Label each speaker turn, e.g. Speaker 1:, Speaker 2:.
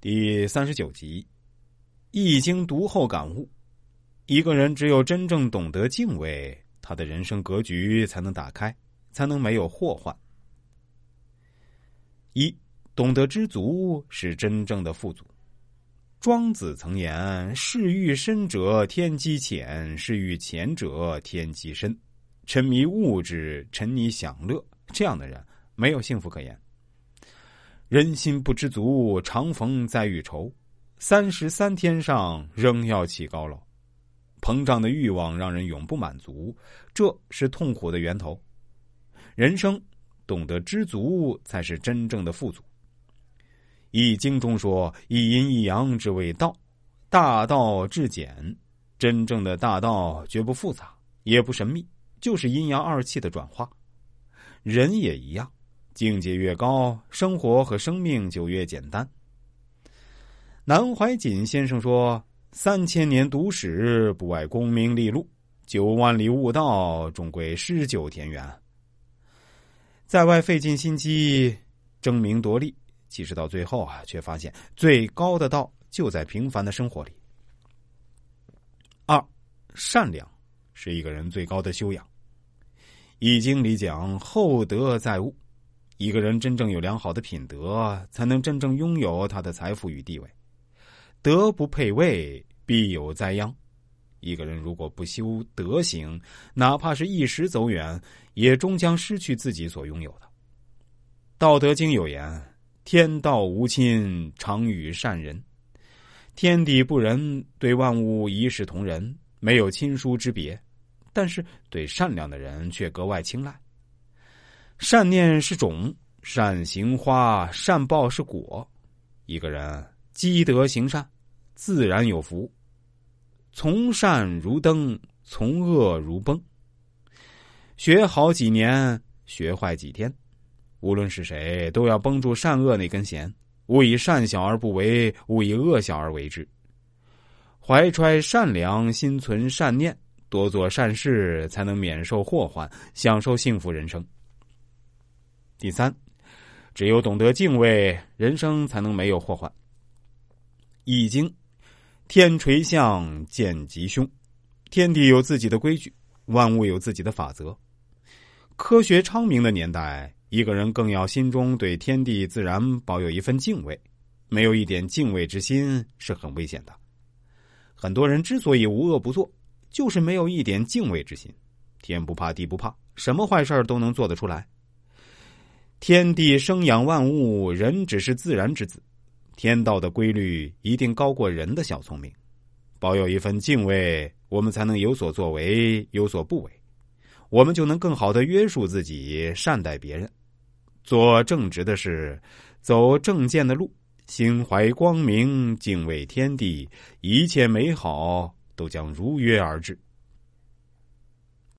Speaker 1: 第三十九集，《易经》读后感悟：一个人只有真正懂得敬畏，他的人生格局才能打开，才能没有祸患。一，懂得知足是真正的富足。庄子曾言：“事欲深者天机浅，事欲浅者天机深。”沉迷物质，沉迷享乐，这样的人没有幸福可言。人心不知足，常逢灾遇愁。三十三天上，仍要起高楼。膨胀的欲望让人永不满足，这是痛苦的源头。人生懂得知足，才是真正的富足。《易经》中说：“一阴一阳之谓道，大道至简。”真正的大道绝不复杂，也不神秘，就是阴阳二气的转化。人也一样。境界越高，生活和生命就越简单。南怀瑾先生说：“三千年读史，不外功名利禄；九万里悟道，终归诗酒田园。”在外费尽心机争名夺利，其实到最后啊，却发现最高的道就在平凡的生活里。二，善良是一个人最高的修养。《易经》里讲：“厚德载物。”一个人真正有良好的品德，才能真正拥有他的财富与地位。德不配位，必有灾殃。一个人如果不修德行，哪怕是一时走远，也终将失去自己所拥有的。《道德经》有言：“天道无亲，常与善人。”天地不仁，对万物一视同仁，没有亲疏之别，但是对善良的人却格外青睐。善念是种，善行花，善报是果。一个人积德行善，自然有福。从善如登，从恶如崩。学好几年，学坏几天。无论是谁，都要绷住善恶那根弦，勿以善小而不为，勿以恶小而为之。怀揣善良，心存善念，多做善事，才能免受祸患，享受幸福人生。第三，只有懂得敬畏，人生才能没有祸患。《易经》，天垂象见吉凶，天地有自己的规矩，万物有自己的法则。科学昌明的年代，一个人更要心中对天地自然保有一份敬畏，没有一点敬畏之心是很危险的。很多人之所以无恶不作，就是没有一点敬畏之心。天不怕地不怕，什么坏事都能做得出来。天地生养万物，人只是自然之子。天道的规律一定高过人的小聪明。保有一份敬畏，我们才能有所作为，有所不为。我们就能更好的约束自己，善待别人，做正直的事，走正见的路，心怀光明，敬畏天地，一切美好都将如约而至。